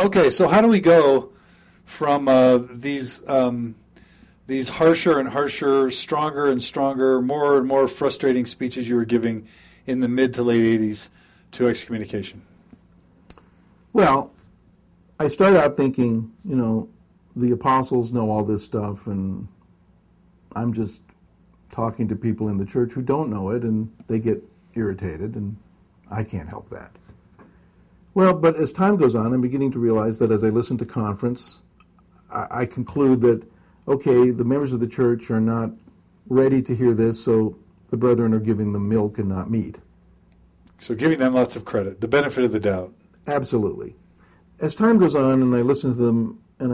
Okay, so how do we go from uh, these um, these harsher and harsher, stronger and stronger, more and more frustrating speeches you were giving in the mid to late '80s to excommunication? Well, I started out thinking, you know, the apostles know all this stuff, and I'm just talking to people in the church who don't know it, and they get irritated, and I can't help that. Well, but as time goes on, I'm beginning to realize that as I listen to conference, I, I conclude that, okay, the members of the church are not ready to hear this, so the brethren are giving them milk and not meat. So giving them lots of credit, the benefit of the doubt. Absolutely. As time goes on and I listen to them and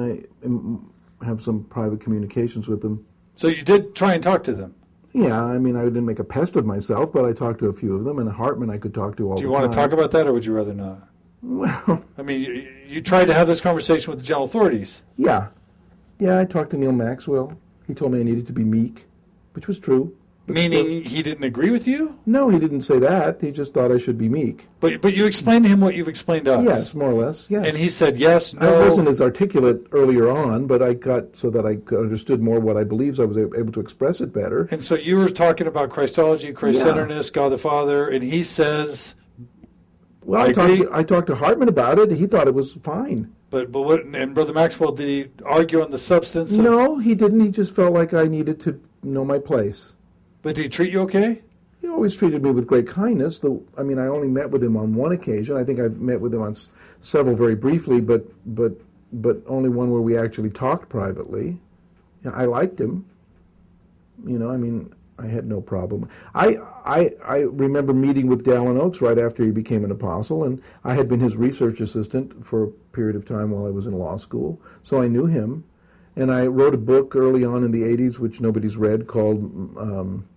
I have some private communications with them. So you did try and talk to them? Yeah, I mean, I didn't make a pest of myself, but I talked to a few of them, and Hartman I could talk to all Do you want time. to talk about that, or would you rather not? Well, I mean, you, you tried to have this conversation with the general authorities. yeah. Yeah, I talked to Neal Maxwell. He told me I needed to be meek, which was true. Meaning he didn't agree with you? no, he didn't say that. He just thought I should be meek. But but you explained to him what you've explained to us. Yes, more or less. Yes. And he said yes, No. I wasn't as articulate earlier on, but I got so that I understood more what I believed. So I was able to express it better. and so you were talking about Christology, Christ-centeredness, God the Father, and he says, Well, I I, talked. To, I talked to Hartman about it. He thought it was fine. but but what? And Brother Maxwell, did he argue on the substance? of- No, he didn't. He just felt like I needed to know my place. But did he treat you okay? He always treated me with great kindness. Though I mean, I only met with him on one occasion. I think I met with him on s- several very briefly, but but but only one where we actually talked privately. Yeah, I liked him. You know, I mean, I had no problem. I I I remember meeting with Dallin Oaks right after he became an apostle, and I had been his research assistant for a period of time while I was in law school, so I knew him. And I wrote a book early on in the '80s, which nobody's read, called. Um,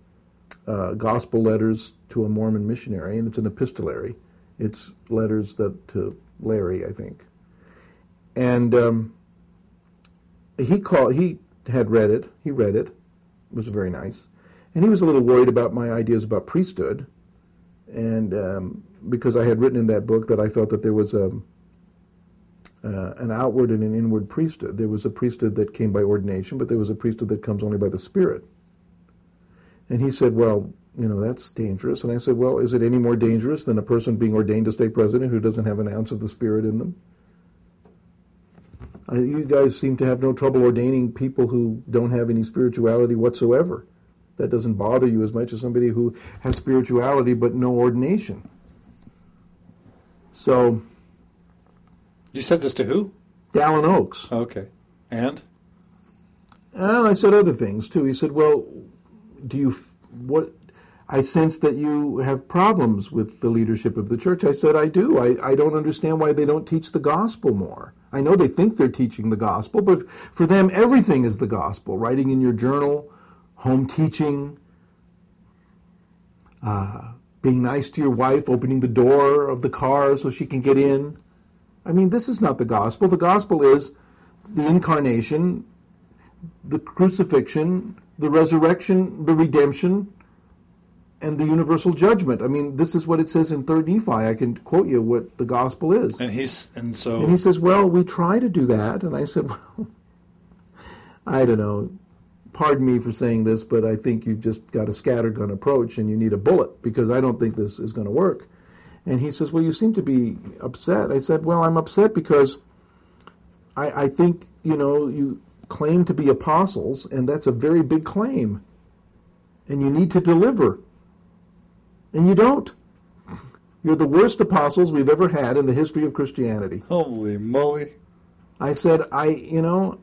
uh, gospel letters to a Mormon missionary, and it's an epistolary. It's letters that to Larry, I think. And um, he called. He had read it. He read it. It was very nice, and he was a little worried about my ideas about priesthood, and um, because I had written in that book that I felt that there was a uh, an outward and an inward priesthood. There was a priesthood that came by ordination, but there was a priesthood that comes only by the Spirit. And he said, Well, you know, that's dangerous. And I said, Well, is it any more dangerous than a person being ordained to stake president who doesn't have an ounce of the Spirit in them? Uh, you guys seem to have no trouble ordaining people who don't have any spirituality whatsoever. That doesn't bother you as much as somebody who has spirituality but no ordination. So, You said this to who? Dallin Oaks. Okay. And And I said other things too. He said, "Well, do you what?" I sense that you have problems with the leadership of the church. I said, "I do. I, I don't understand why they don't teach the gospel more. I know they think they're teaching the gospel, but for them, everything is the gospel. Writing in your journal, home teaching, uh, being nice to your wife, opening the door of the car so she can get in. I mean, this is not the gospel. The gospel is the incarnation, the crucifixion, the resurrection, the redemption, and the universal judgment. I mean, this is what it says in Third Nephi. I can quote you what the gospel is. and he's and so And he says, "Well, we try to do that." And I said, "Well, I don't know. Pardon me for saying this, but I think you've just got a scattergun approach, and you need a bullet because I don't think this is going to work." And he says, "Well, you seem to be upset." I said, "Well, I'm upset because I, I think you know you claim to be apostles, and that's a very big claim, and you need to deliver, and you don't." You're the worst apostles we've ever had in the history of Christianity. holy moly! I said, I, you know,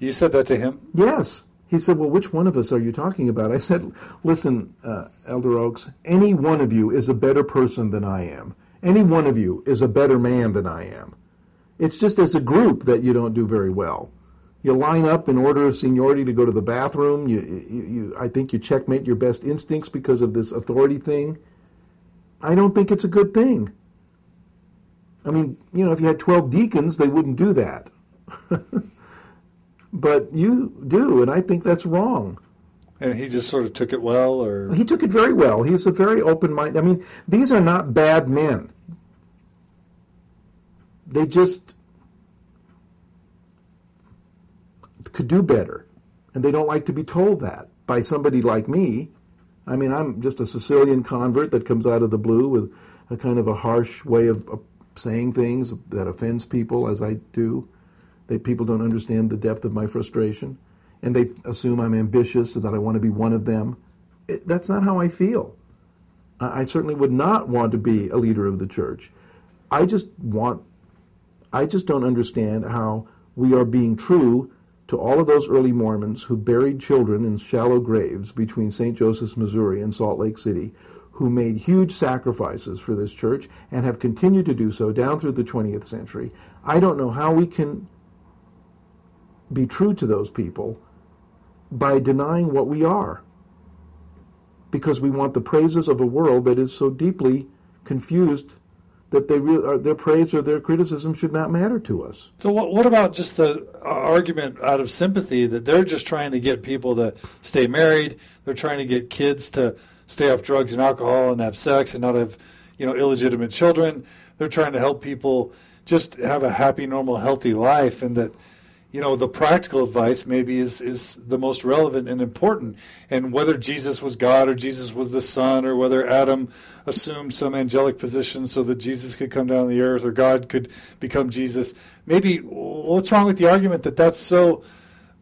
You said that to him. yes. He said, well, which one of us are you talking about? I said, listen, uh, Elder Oaks, any one of you is a better person than I am. Any one of you is a better man than I am. It's just as a group that you don't do very well. You line up in order of seniority to go to the bathroom. You, you, you, I think you checkmate your best instincts because of this authority thing. I don't think it's a good thing. I mean, you know, if you had 12 deacons, they wouldn't do that. but you do, and I think that's wrong. And he just sort of took it well, or he took it very well. He's a very open mind. I mean, these are not bad men. They just could do better, and they don't like to be told that by somebody like me. I mean, I'm just a Sicilian convert that comes out of the blue with a kind of a harsh way of saying things that offends people, as I do. They, people don't understand the depth of my frustration. And they assume I'm ambitious and that I want to be one of them. It, that's not how I feel. I, I certainly would not want to be a leader of the church. I just want, I just don't understand how we are being true to all of those early Mormons who buried children in shallow graves between St. Joseph's, Missouri and Salt Lake City, who made huge sacrifices for this church and have continued to do so down through the 20th century. I don't know how we can be true to those people by denying what we are. Because we want the praises of a world that is so deeply confused that they re- uh, their praise or their criticism should not matter to us. So what, what about just the argument out of sympathy that they're just trying to get people to stay married, they're trying to get kids to stay off drugs and alcohol and have sex and not have, you know, illegitimate children. They're trying to help people just have a happy, normal, healthy life and that you know the practical advice maybe is is the most relevant and important. And whether jesus was god or jesus was the son or whether adam assumed some angelic position so that jesus could come down to the earth or god could become jesus maybe what's wrong with the argument that that's so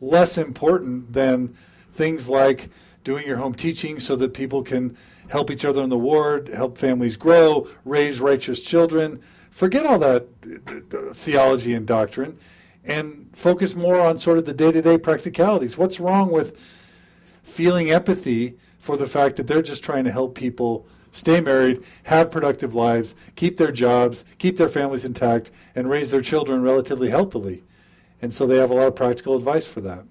less important than things like doing your home teaching so that people can help each other in the ward help families grow raise righteous children? Forget all that uh, theology and doctrine and focus more on sort of the day to day practicalities. What's wrong with feeling empathy for the fact that they're just trying to help people stay married, have productive lives, keep their jobs, keep their families intact, and raise their children relatively healthily? And so they have a lot of practical advice for that.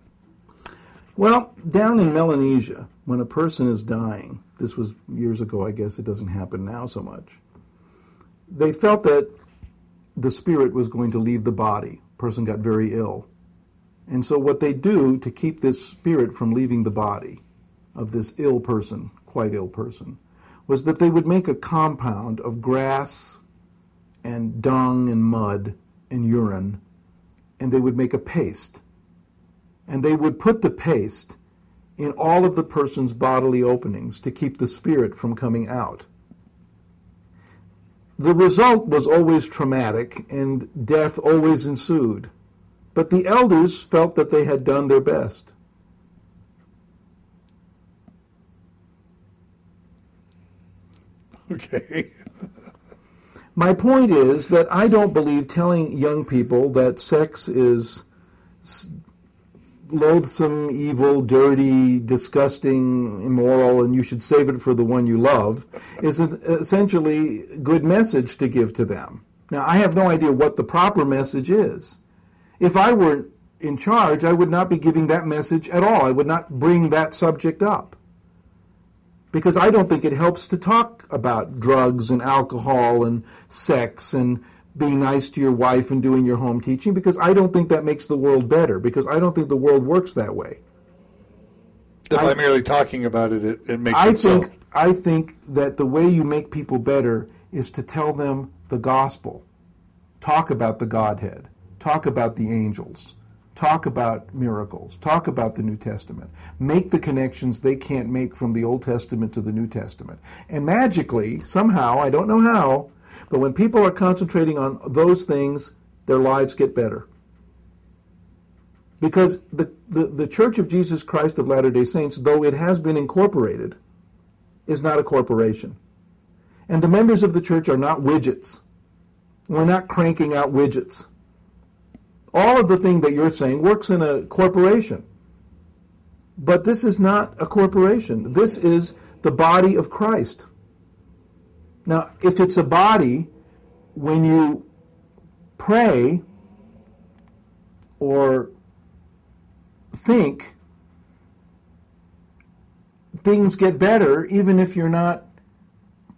Well, down in Melanesia, when a person is dying, this was years ago, I guess it doesn't happen now so much, they felt that the spirit was going to leave the body person got very ill. And so, what they do to keep this spirit from leaving the body of this ill person, quite ill person, was that they would make a compound of grass and dung and mud and urine, and they would make a paste. And they would put the paste in all of the person's bodily openings to keep the spirit from coming out. The result was always traumatic, and death always ensued. But the elders felt that they had done their best. Okay. My point is that I don't believe telling young people that sex is loathsome, evil, dirty, disgusting, immoral, and you should save it for the one you love, is essentially a good message to give to them. Now, I have no idea what the proper message is. If I were in charge, I would not be giving that message at all. I would not bring that subject up. Because I don't think it helps to talk about drugs and alcohol and sex and being nice to your wife and doing your home teaching because I don't think that makes the world better because I don't think the world works that way. That by merely talking about it, it, it makes I it think so. I think that the way you make people better is to tell them the gospel. Talk about the Godhead. Talk about the angels. Talk about miracles. Talk about the New Testament. Make the connections they can't make from the Old Testament to the New Testament. And magically, somehow, I don't know how, but when people are concentrating on those things, their lives get better. Because the, the, the Church of Jesus Christ of Latter day Saints, though it has been incorporated, is not a corporation. And the members of the church are not widgets. We're not cranking out widgets. All of the thing that you're saying works in a corporation. But this is not a corporation. This is the body of Christ. Now, if it's a body, when you pray or think, things get better even if you're not,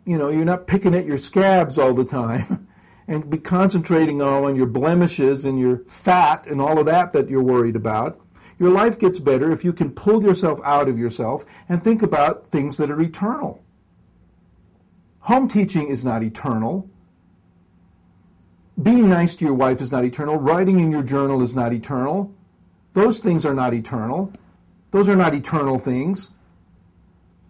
you know, you're not picking at your scabs all the time and be concentrating all on your blemishes and your fat and all of that that you're worried about. Your life gets better if you can pull yourself out of yourself and think about things that are eternal. Home teaching is not eternal. Being nice to your wife is not eternal. Writing in your journal is not eternal. Those things are not eternal. Those are not eternal things.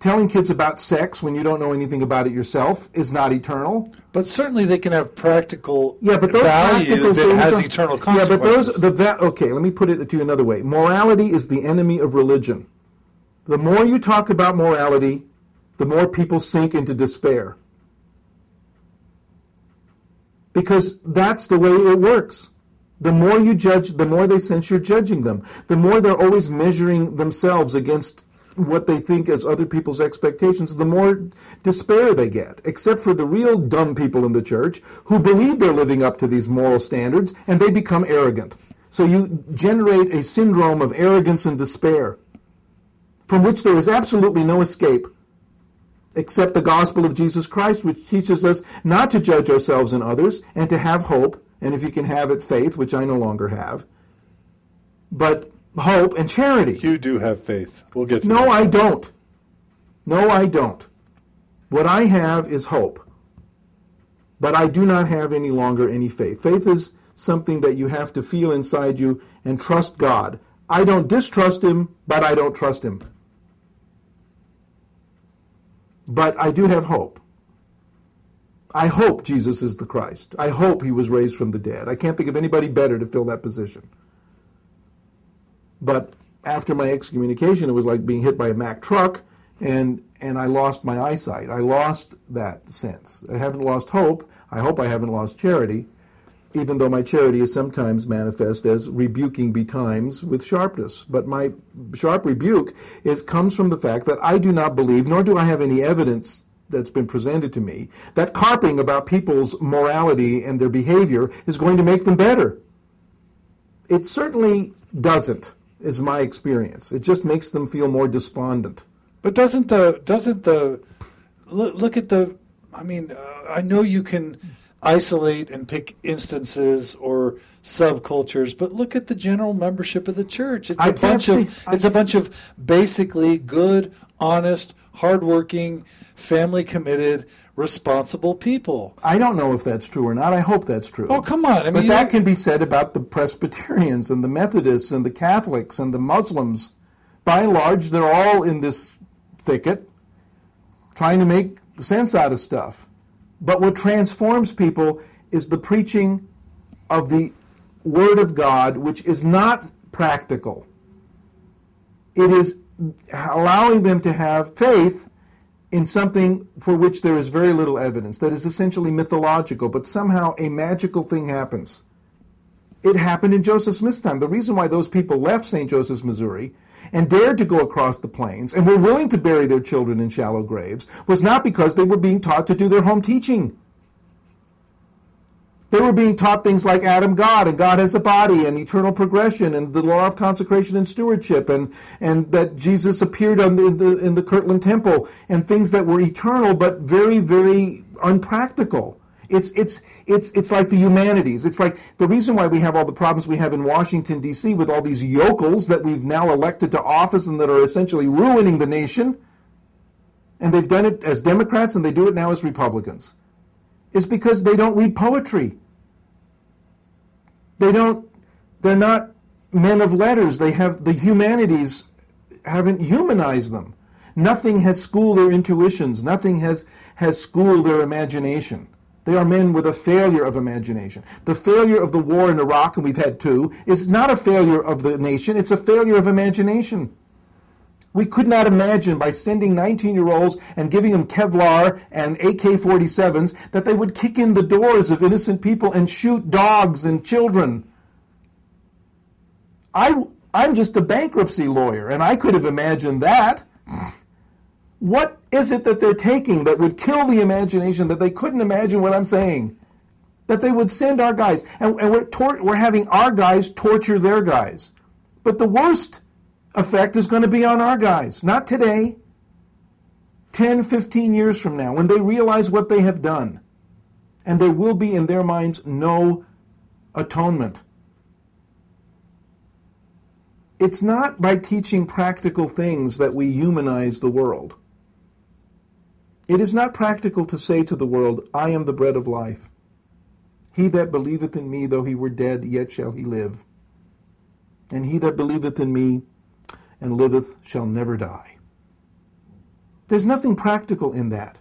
Telling kids about sex when you don't know anything about it yourself is not eternal. But certainly they can have practical Yeah, but those value practical that things has are- eternal Yeah, but those the va- okay. Let me put it to you another way. Morality is the enemy of religion. The more you talk about morality, the more people sink into despair. Because that's the way it works. The more you judge, the more they sense you're judging them. The more they're always measuring themselves against what they think as other people's expectations, the more despair they get. Except for the real dumb people in the church who believe they're living up to these moral standards and they become arrogant. So you generate a syndrome of arrogance and despair from which there is absolutely no escape except the gospel of Jesus Christ, which teaches us not to judge ourselves and others and to have hope, and if you can have it, faith, which I no longer have, but hope and charity. you do have faith. We'll get to No, that. I don't. No, I don't. What I have is hope. But I do not have any longer any faith. Faith is something that you have to feel inside you and trust God. I don't distrust Him, but I don't trust Him. But I do have hope. I hope Jesus is the Christ. I hope He was raised from the dead. I can't think of anybody better to fill that position. But after my excommunication, it was like being hit by a Mack truck, and and I lost my eyesight. I lost that sense. I haven't lost hope. I hope I haven't lost charity, even though my charity is sometimes manifest as rebuking betimes with sharpness. But my sharp rebuke is comes from the fact that I do not believe, nor do I have any evidence that's been presented to me, that carping about people's morality and their behavior is going to make them better. It certainly doesn't, is my experience. It just makes them feel more despondent. But doesn't the doesn't the look, look at the? I mean, uh, I know you can isolate and pick instances or subcultures, but look at the general membership of the church. It's I a bunch see- of it's a bunch of basically good, honest, hardworking, family committed, responsible people. I don't know if that's true or not. I hope that's true. Oh come on! I mean, but that can be said about the Presbyterians and the Methodists and the Catholics and the Muslims. By and large, they're all in this thicket trying to make sense out of stuff. But what transforms people is the preaching of the Word of God, which is not practical. It is allowing them to have faith in something for which there is very little evidence, that is essentially mythological, but somehow a magical thing happens. It happened in Joseph Smith's time. The reason why those people left St. Joseph's, Missouri, and dared to go across the plains and were willing to bury their children in shallow graves was not because they were being taught to do their home teaching. They were being taught things like Adam God and God has a body and eternal progression and the law of consecration and stewardship and, and that Jesus appeared on the, in, the, in the Kirtland Temple and things that were eternal but very, very unpractical. It's, it's, it's, it's like the humanities. It's like the reason why we have all the problems we have in Washington, D.C. with all these yokels that we've now elected to office and that are essentially ruining the nation. And they've done it as Democrats and they do it now as Republicans is because they don't read poetry. They don't, they're not men of letters. They have, the humanities haven't humanized them. Nothing has schooled their intuitions. Nothing has, has schooled their imagination. They are men with a failure of imagination. The failure of the war in Iraq, and we've had two, is not a failure of the nation, it's a failure of imagination. We could not imagine by sending 19 year olds and giving them Kevlar and AK 47s that they would kick in the doors of innocent people and shoot dogs and children. I, I'm just a bankruptcy lawyer, and I could have imagined that. What is it that they're taking that would kill the imagination that they couldn't imagine what I'm saying? That they would send our guys, and, and we're, tor- we're having our guys torture their guys. But the worst effect is going to be on our guys, not today. 10, 15 years from now, when they realize what they have done. And there will be in their minds no atonement. It's not by teaching practical things that we humanize the world. It is not practical to say to the world, I am the bread of life. He that believeth in me, though he were dead, yet shall he live. and he that believeth in me and liveth shall never die. There's nothing practical in that.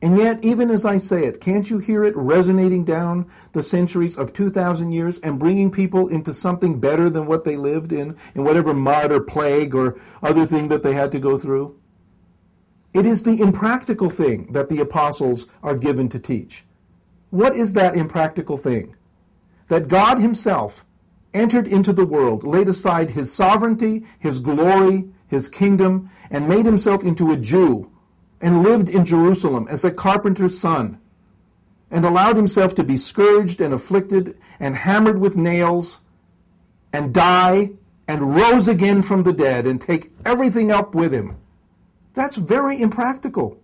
And yet, even as I say it, can't you hear it resonating down the centuries of 2,000 years and bringing people into something better than what they lived in, in whatever mud or plague or other thing that they had to go through? It is the impractical thing that the apostles are given to teach. What is that impractical thing? That God Himself entered into the world, laid aside His sovereignty, His glory, His kingdom, and made Himself into a Jew and lived in Jerusalem as a carpenter's son, and allowed himself to be scourged and afflicted and hammered with nails, and die, and rose again from the dead, and take everything up with him. That's very impractical.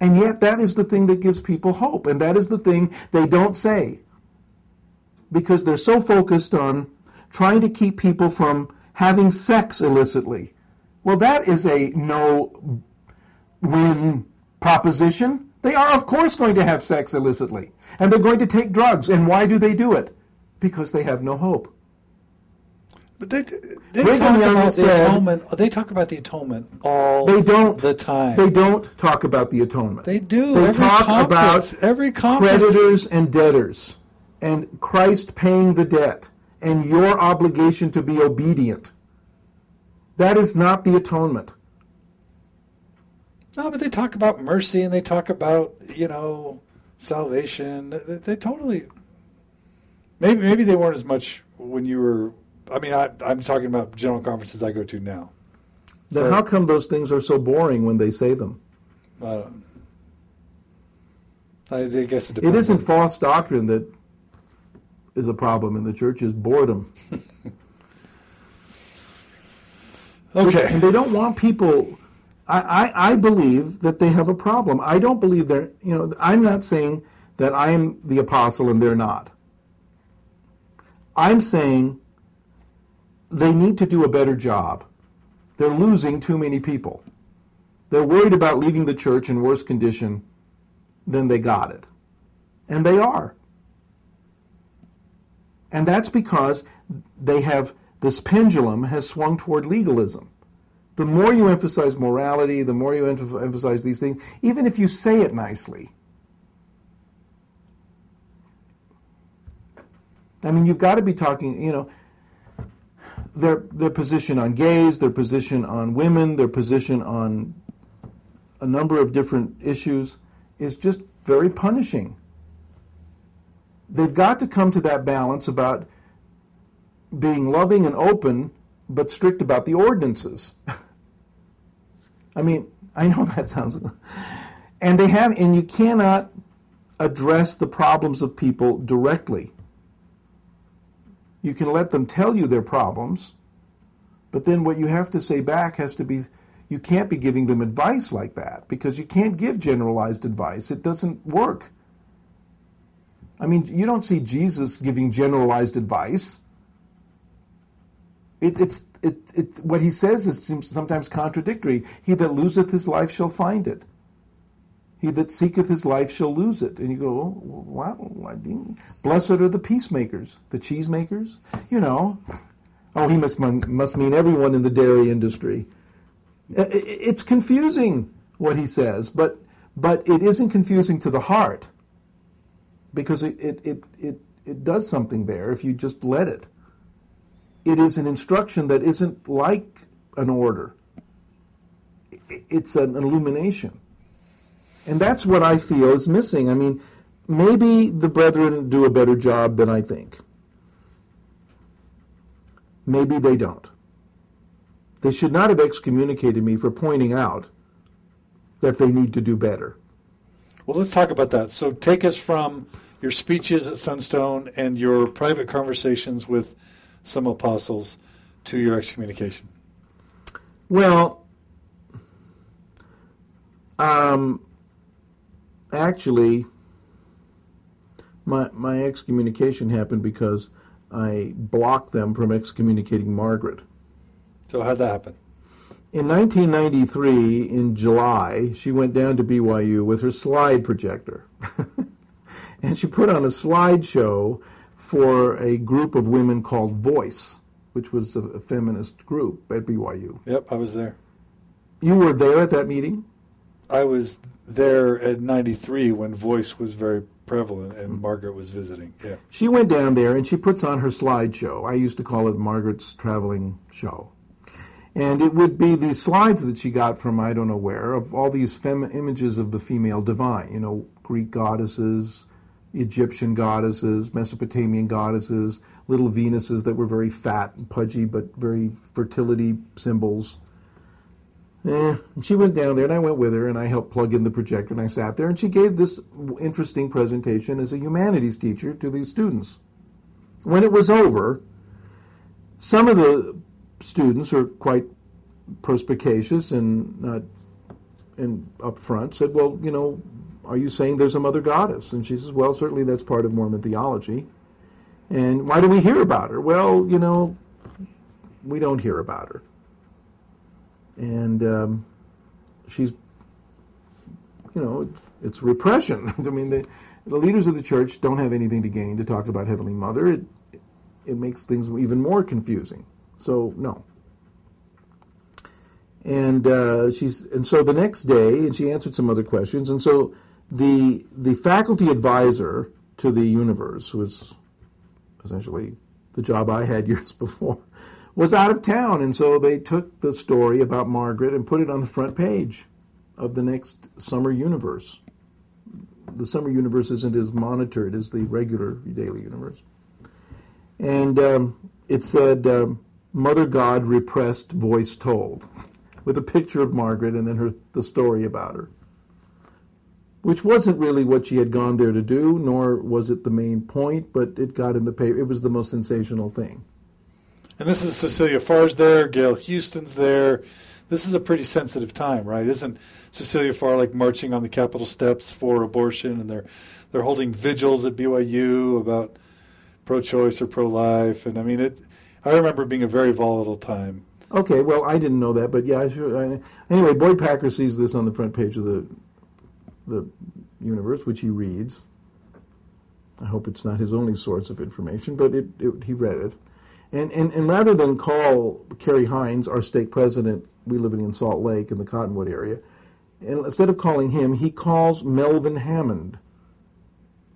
And yet, that is the thing that gives people hope, and that is the thing they don't say. Because they're so focused on trying to keep people from having sex illicitly. Well, that is a no win proposition. They are, of course, going to have sex illicitly. And they're going to take drugs. And why do they do it? Because they have no hope. But they, they talk about said, the atonement. Oh, they talk about the atonement all they don't, the time. They don't talk about the atonement. They do. They every talk about every conference. creditors and debtors, and Christ paying the debt, and your obligation to be obedient. That is not the atonement. No, but they talk about mercy and they talk about you know salvation. They, they totally. Maybe maybe they weren't as much when you were. I mean, I, I'm talking about general conferences I go to now. Then so, how come those things are so boring when they say them? I don't. I, guess it depends. It isn't false doctrine that is a problem in the church. Is boredom. okay. And they don't want people I, I, I believe that they have a problem. I don't believe they're, you know, I'm not saying that I'm the apostle and they're not. I'm saying they need to do a better job. They're losing too many people. They're worried about leaving the church in worse condition than they got it. And they are. And that's because they have, this pendulum has swung toward legalism the more you emphasize morality, the more you emphasize these things, even if you say it nicely. I mean, you've got to be talking, you know, their, their position on gays, their position on women, their position on a number of different issues is just very punishing. They've got to come to that balance about being loving and open but strict about the ordinances. I mean, I know that sounds. And they have, and you cannot address the problems of people directly. You can let them tell you their problems, but then what you have to say back has to be you can't be giving them advice like that because you can't give generalized advice. It doesn't work. I mean, you don't see Jesus giving generalized advice. It, it's it, it, what he says is sometimes contradictory. He that loseth his life shall find it. He that seeketh his life shall lose it. And you go, oh, wow, blessed are the peacemakers, the cheesemakers. You know, oh, he must must mean everyone in the dairy industry. It's confusing what he says, but but it isn't confusing to the heart because it it, it, it, it does something there if you just let it it is an instruction that isn't like an order. It's an illumination. And that's what I feel is missing. I mean, maybe the brethren do a better job than I think. Maybe they don't. They should not have excommunicated me for pointing out that they need to do better. Well, let's talk about that. So, take us from your speeches at Sunstone and your private conversations with some apostles to your excommunication? Well, um, actually, my my excommunication happened because I blocked them from excommunicating Margaret. So how'd that happen? In 1993, in July, she went down to BYU with her slide projector. and she put on a slideshow for a group of women called Voice, which was a, a feminist group at BYU. Yep, I was there. You were there at that meeting? I was there at 93 when voice was very prevalent and Margaret was visiting. Yeah. She went down there and she puts on her slideshow. I used to call it Margaret's traveling show. And it would be these slides that she got from I don't know where of all these fem- images of the female divine, you know, Greek goddesses, Egyptian goddesses, Mesopotamian goddesses, little Venuses that were very fat and pudgy but very fertility symbols. Eh, and she went down there, and I went with her, and I helped plug in the projector, and I sat there, and she gave this interesting presentation as a humanities teacher to these students. When it was over, some of the students are quite perspicacious and not and upfront said, "Well, you know, are you saying there's some other goddess?" And she says, "Well, certainly that's part of Mormon theology." And why do we hear about her? Well, you know, we don't hear about her and um, she's, you know, it's repression. I mean, the, the leaders of the church don't have anything to gain to talk about Heavenly Mother. It, it makes things even more confusing. So, no. And uh, she's and so the next day, and she answered some other questions. And so the the faculty advisor to the universe was essentially the job I had years before was out of town, and so they took the story about Margaret and put it on the front page of the next Summer Universe. The Summer Universe isn't as monitored as the regular Daily Universe. And um, it said, um, Mother God repressed, voice told, with a picture of Margaret and then her, the story about her. Which wasn't really what she had gone there to do, nor was it the main point, but it got in the paper. It was the most sensational thing. And this is Cecilia Farr's there, Gail Houston's there. This is a pretty sensitive time, right? Isn't Cecilia Farr like marching on the Capitol steps for abortion, and they're they're holding vigils at BYU about pro-choice or pro-life, and I mean it. I remember being a very volatile time. Okay, well, I didn't know that, but yeah, I sure. I, anyway, Boyd Packer sees this on the front page of the the universe, which he reads. I hope it's not his only source of information, but it, it, he read it. And, and, and rather than call Kerry Heinz, our state president, we live in Salt Lake in the Cottonwood area, and instead of calling him, he calls Melvin Hammond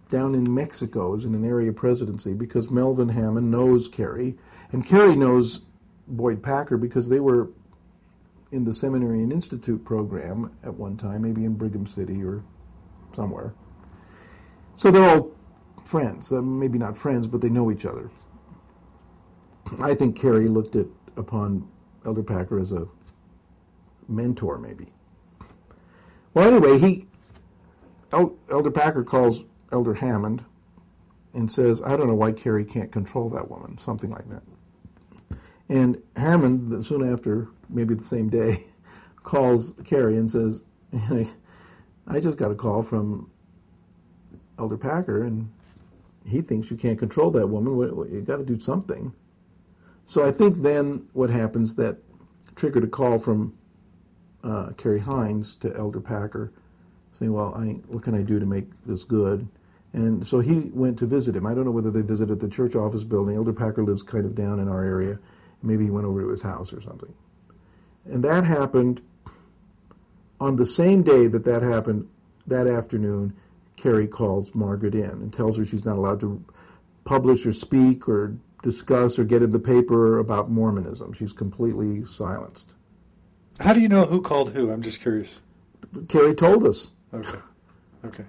down in Mexico as in an area presidency because Melvin Hammond knows Kerry, and Kerry knows Boyd Packer because they were in the Seminary and Institute program at one time, maybe in Brigham City or somewhere. So they're all friends. Maybe not friends, but they know each other. I think Kerry looked at upon Elder Packer as a mentor, maybe. Well, anyway, he El, Elder Packer calls Elder Hammond and says, "I don't know why Kerry can't control that woman," something like that. And Hammond, soon after, maybe the same day, calls Kerry and says, "I just got a call from Elder Packer, and he thinks you can't control that woman. You got to do something." So I think then what happens that triggered a call from uh, Kerry Heinz to Elder Packer, saying, "Well, I, what can I do to make this good?" And so he went to visit him. I don't know whether they visited the church office building. Elder Packer lives kind of down in our area. Maybe he went over to his house or something. And that happened on the same day that that happened. That afternoon, Kerry calls Margaret in and tells her she's not allowed to publish or speak or discuss or get in the paper about Mormonism. She's completely silenced. How do you know who called who? I'm just curious. Kerry told us. Okay. Okay.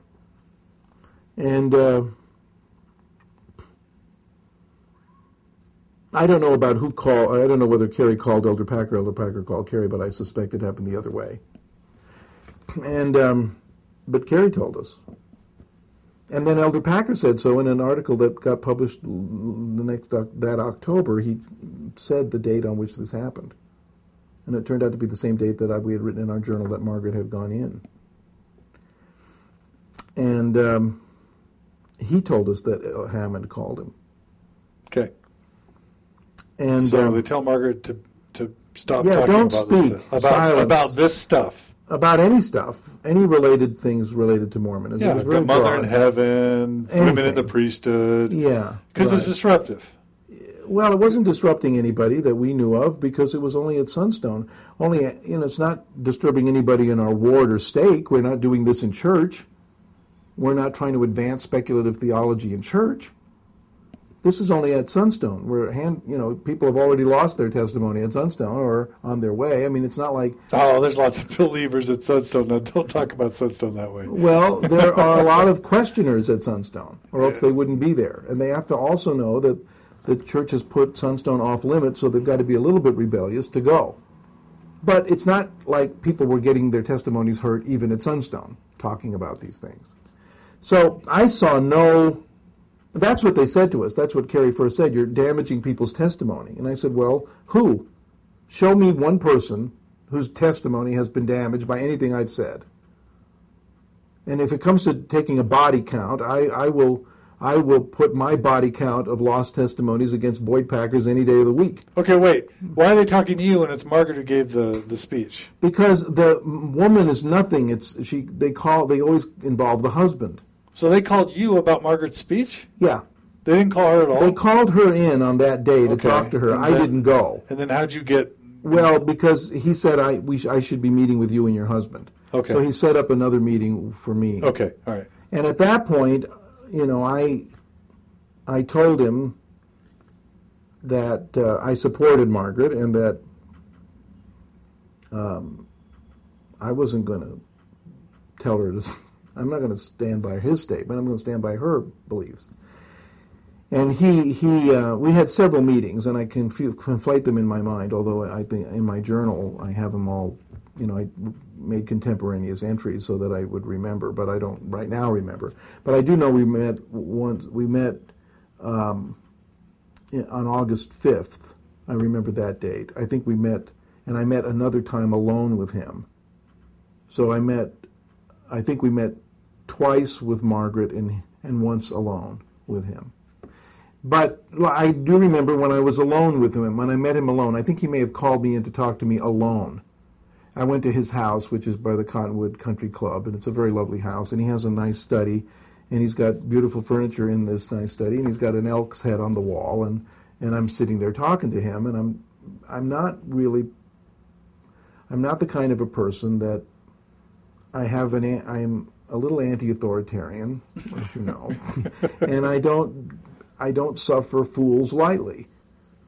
And uh, I don't know about who called. I don't know whether Kerry called Elder Packer, Elder Packer called Kerry, but I suspect it happened the other way. And um, but Kerry told us. And then Elder Packer said so in an article that got published the next that October. He said the date on which this happened, and it turned out to be the same date that we had written in our journal that Margaret had gone in. And um, he told us that uh, Hammond called him. Okay. And so um, they tell Margaret to to stop yeah, talking don't about speak. this about, about this stuff. About any stuff, any related things related to Mormonism. Yeah, it was got Mother broad. in Heaven, women in the priesthood. Yeah, Because right. it's disruptive. Well, it wasn't disrupting anybody that we knew of because it was only at Sunstone. Only, you know, it's not disturbing anybody in our ward or stake. We're not doing this in church. We're not trying to advance speculative theology in church. This is only at Sunstone, where hand, you know, people have already lost their testimony at Sunstone or on their way. I mean, it's not like Oh, there's lots of believers at Sunstone. Now, don't talk about Sunstone that way. Well, there are a lot of questioners at Sunstone, or else they wouldn't be there. And they have to also know that the church has put Sunstone off limits, so they've got to be a little bit rebellious to go. But it's not like people were getting their testimonies hurt even at Sunstone, talking about these things. So I saw no. That's what they said to us. That's what Kerry first said. You're damaging people's testimony. And I said, well, who? Show me one person whose testimony has been damaged by anything I've said. And if it comes to taking a body count, I, I will I will put my body count of lost testimonies against Boyd Packers any day of the week. Okay, wait. Why are they talking to you when it's Margaret who gave the, the speech? Because the woman is nothing. It's she. They call. They always involve the husband. So they called you about Margaret's speech? Yeah, They didn't call her at all? they called her in on that day to Okay. talk to her. And I then- didn't go. and then how'd you get. Well, because he said I we sh- I should be meeting with you and your husband. Okay. So he set up another meeting for me. Okay, all right. And at that point, you know, I I told him that uh, I supported Margaret and that um, I wasn't going to tell her to. s- I'm not going to stand by his statement. I'm going to stand by her beliefs. And he he uh, we had several meetings, and I can conflate them in my mind. Although I think in my journal I have them all. You know, I made contemporaneous entries so that I would remember, but I don't right now remember. But I do know we met once. We met um, on August fifth. I remember that date. I think we met, and I met another time alone with him. So I met. I think we met twice with Margaret and and once alone with him. But I do remember when I was alone with him, when I met him alone, I think he may have called me in to talk to me alone. I went to his house, which is by the Cottonwood Country Club, and it's a very lovely house, and he has a nice study, and he's got beautiful furniture in this nice study, and he's got an elk's head on the wall, and, and I'm sitting there talking to him, and I'm I'm not really I'm not the kind of a person that I have an I'm a little anti-authoritarian, as you know, and I don't I don't suffer fools lightly.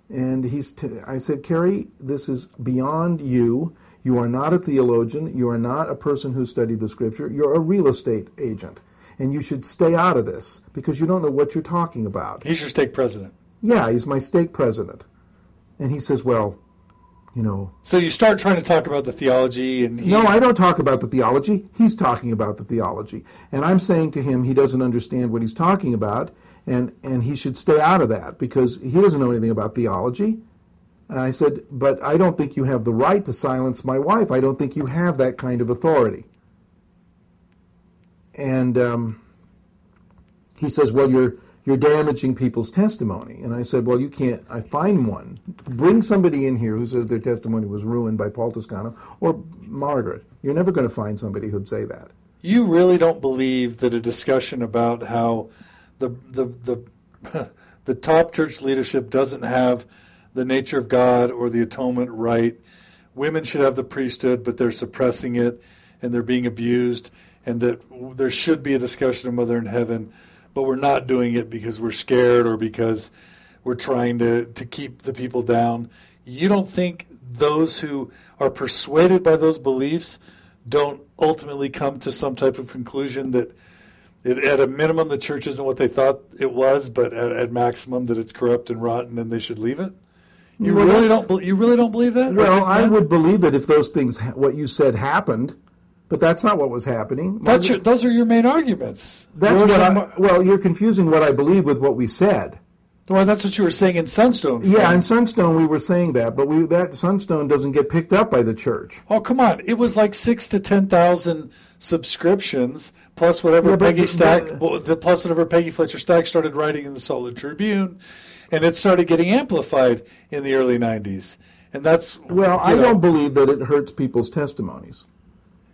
And he's t- I said, Kerry, this is beyond you. You are not a theologian. You are not a person who studied the scripture. You're a real estate agent. And you should stay out of this because you don't know what you're talking about. He's your stake president. Yeah, he's my stake president. And he says, Well, you know, So you start trying to talk about the theology, and he, no, I don't talk about the theology. He's talking about the theology. And I'm saying to him he doesn't understand what he's talking about, and, and he should stay out of that because he doesn't know anything about theology. And I said, But I don't think you have the right to silence my wife. I don't think you have that kind of authority. And um, he says, Well, you're, you're damaging people's testimony. And I said, Well, you can't. I find one. Bring somebody in here who says their testimony was ruined by Paul Toscano or Margaret. You're never going to find somebody who'd say that. you really don't believe that a discussion about how the the the the top church leadership doesn't have the nature of God or the atonement right. Women should have the priesthood, but they're suppressing it and they're being abused, and that there should be a discussion of Mother in Heaven, but we're not doing it because we're scared or because we're trying to, to keep the people down. You don't think those who are persuaded by those beliefs don't ultimately come to some type of conclusion that it, at a minimum the church isn't what they thought it was, but at, at maximum that it's corrupt and rotten and they should leave it? You Well, really don't. You really don't believe that? Well, I would believe it if those things, what you said, happened, but that's not what was happening. That's your, those are your main arguments. That's what I, well, you're confusing what I believe with what we said. well, that's what you were saying in Sunstone. Yeah, in Sunstone we were saying that, but we that Sunstone doesn't get picked up by the church. Oh come on! It was like six to ten thousand subscriptions, plus whatever Yeah, but- Peggy Stack, the plus whatever Peggy Fletcher Stack started writing in the Lake Tribune, and it started getting amplified in the early '90s. And that's Well, I know, don't believe that it hurts people's testimonies.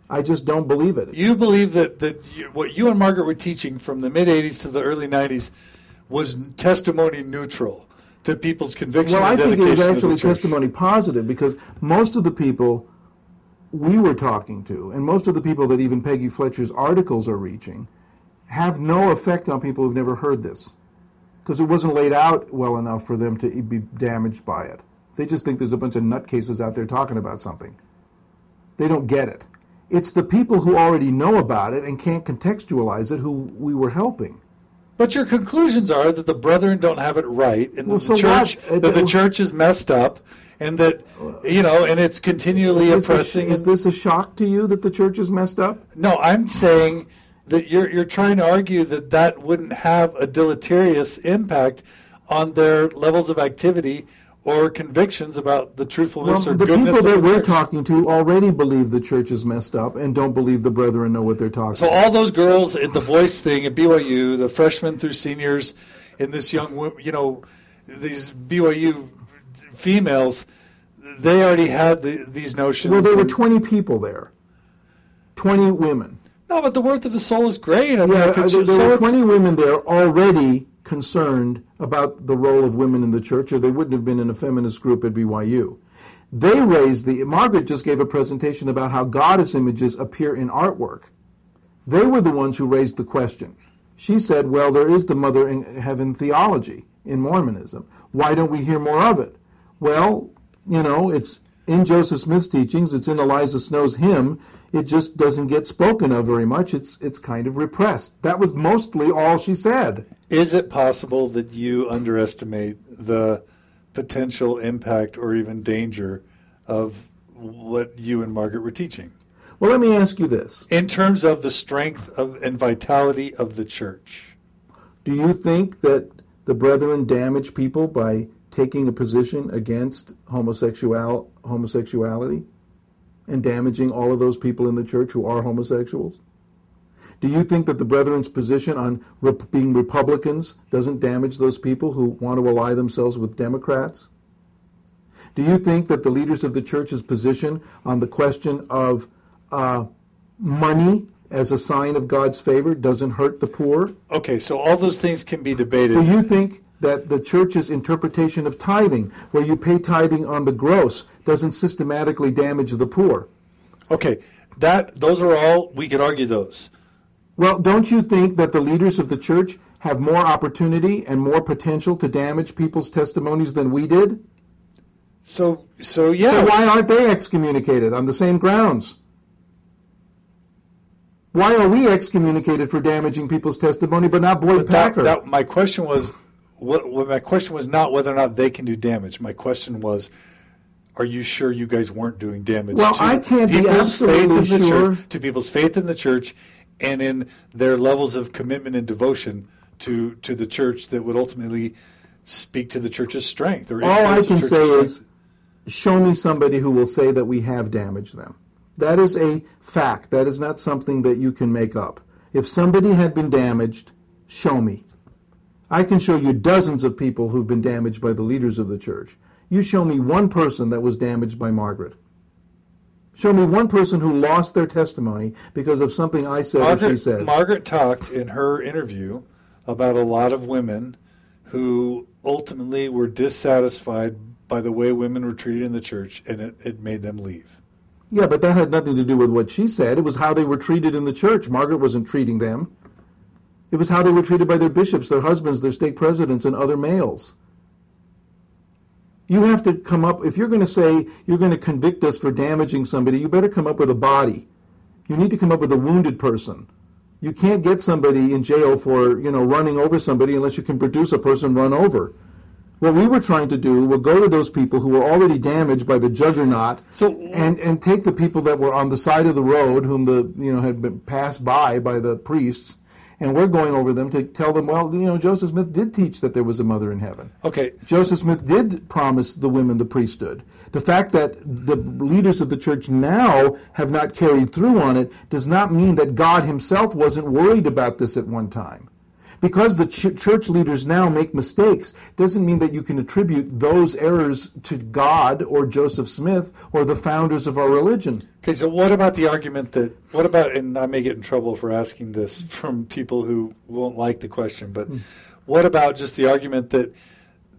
I just don't believe it. You believe that, that you, what you and Margaret were teaching from the mid 80s to the early 90s was testimony neutral to people's conviction Well, I think it was actually testimony positive because most of the people we were talking to, and most of the people that even Peggy Fletcher's articles are reaching, have no effect on people who've never heard this because it wasn't laid out well enough for them to be damaged by it. They just think there's a bunch of nutcases out there talking about something. They don't get it. It's the people who already know about it and can't contextualize it who we were helping. But your conclusions are that the brethren don't have it right, and Well, that the so church what? that the church is messed up, and that you know, and it's continually Is a, oppressing. is this a shock to you that the church is messed up? no, I'm saying that you're you're trying to argue that that wouldn't have a deleterious impact on their levels of activity or convictions about the truthfulness Well, or the goodness people that we're church. talking to already believe the church is messed up and don't believe the brethren know what they're talking So about. all those girls at the voice thing at BYU, the freshmen through seniors, and this young, you know, these BYU females, they already had the, these notions. Well, there were 20 people there, 20 women. no, but the worth of the soul is great. I mean, Yeah, there, just- there so were 20 women there already concerned about the role of women in the church, or they wouldn't have been in a feminist group at BYU. They raised the. Margaret just gave a presentation about how goddess images appear in artwork. They were the ones who raised the question. She said, Well, there is the mother in heaven theology in Mormonism. Why don't we hear more of it? Well, you know, it's in Joseph Smith's teachings, it's in Eliza Snow's hymn. It just doesn't get spoken of very much. It's, it's kind of repressed. That was mostly all she said. Is it possible that you underestimate the potential impact or even danger of what you and Margaret were teaching Well, let me ask you this in terms of the strength of and vitality of the church? Do you think that the brethren damage people by taking a position against homosexual homosexuality and damaging all of those people in the church who are homosexuals? Do you think that the brethren's position on rep- being Republicans doesn't damage those people who want to ally themselves with Democrats? Do you think that the leaders of the church's position on the question of uh, money as a sign of God's favor doesn't hurt the poor? Okay, so all those things can be debated. Do you think that the church's interpretation of tithing, where you pay tithing on the gross, doesn't systematically damage the poor? Okay, that those are all we could argue those. Well, don't you think that the leaders of the church have more opportunity and more potential to damage people's testimonies than we did? So so yeah. So why aren't they excommunicated on the same grounds? Why are we excommunicated for damaging people's testimony, but not Boyd But Packer? that, my question was, what? My question was not whether or not they can do damage. My question was, are you sure you guys weren't doing damage? Well, I can't be people's faith in absolutely sure. Church, to people's faith in the church, and in their levels of commitment and devotion to to the church that would ultimately speak to the church's strength. Or All I can say is, show me somebody who will say that we have damaged them. That is a fact. That is not something that you can make up. If somebody had been damaged, show me. I can show you dozens of people who've been damaged by the leaders of the church. You show me one person that was damaged by Margaret. Show me one person who lost their testimony because of something I said or she Margaret, said. Margaret talked in her interview about a lot of women who ultimately were dissatisfied by the way women were treated in the church, and it, it made them leave. Yeah, but that had nothing to do with what she said. It was how they were treated in the church. Margaret wasn't treating them. It was how they were treated by their bishops, their husbands, their stake presidents, and other males. You have to come up, if you're going to say you're going to convict us for damaging somebody, you better come up with a body. You need to come up with a wounded person. You can't get somebody in jail for, you know, running over somebody unless you can produce a person run over. What we were trying to do was go to those people who were already damaged by the juggernaut So- and, and take the people that were on the side of the road whom the you know had been passed by by the priests and we're going over them to tell them well you know Joseph Smith did teach that there was a mother in heaven. Okay, Joseph Smith did promise the women the priesthood. The fact that the leaders of the church now have not carried through on it does not mean that God himself wasn't worried about this at one time. Because the ch- church leaders now make mistakes doesn't mean that you can attribute those errors to God or Joseph Smith or the founders of our religion. Okay, so what about the argument that, what about, and I may get in trouble for asking this from people who won't like the question, but mm. what about just the argument that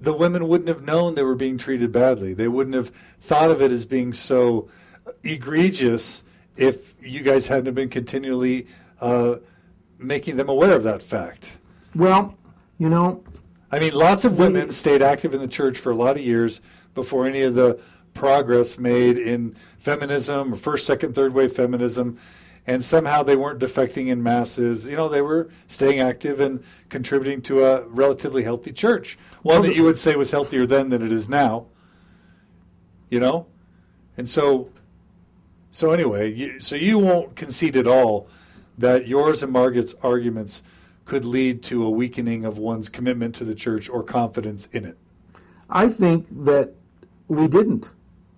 the women wouldn't have known they were being treated badly? They wouldn't have thought of it as being so egregious if you guys hadn't been continually uh, making them aware of that fact. Well, you know, I mean, lots of women stayed active in the church for a lot of years before any of the progress made in feminism or first, second, third wave feminism. And somehow they weren't defecting in masses. You know, they were staying active and contributing to a relatively healthy church. One that you would say was healthier then than it is now. You know? And so, so anyway, you, so you won't concede at all that yours and Margaret's arguments could lead to a weakening of one's commitment to the church or confidence in it? I think that we didn't.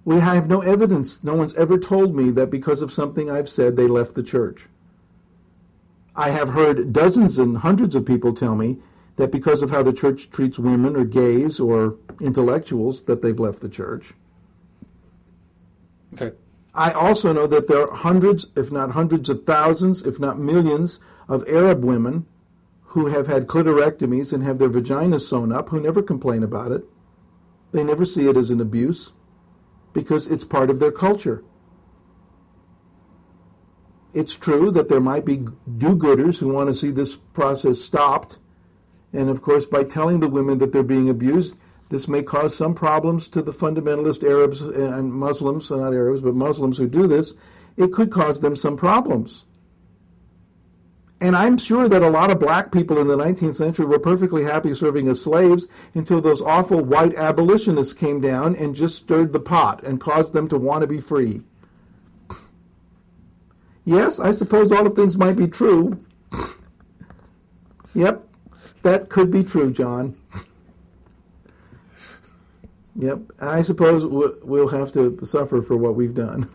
We have no evidence. No one's ever told me that because of something I've said, they left the church. I have heard dozens and hundreds of people tell me that because of how the church treats women or gays or intellectuals, that they've left the church. Okay. I also know that there are hundreds, if not hundreds of thousands, if not millions, of Arab women who have had clitorectomies and have their vaginas sewn up who never complain about it. They never see it as an abuse because it's part of their culture. It's true that there might be do gooders who want to see this process stopped. And of course, by telling the women that they're being abused, this may cause some problems to the fundamentalist Arabs and Muslims, not Arabs, but Muslims who do this. It could cause them some problems. And I'm sure that a lot of black people in the 19th century were perfectly happy serving as slaves until those awful white abolitionists came down and just stirred the pot and caused them to want to be free. Yes, I suppose all of things might be true. yep, that could be true, John. Yep. I suppose we'll have to suffer for what we've done.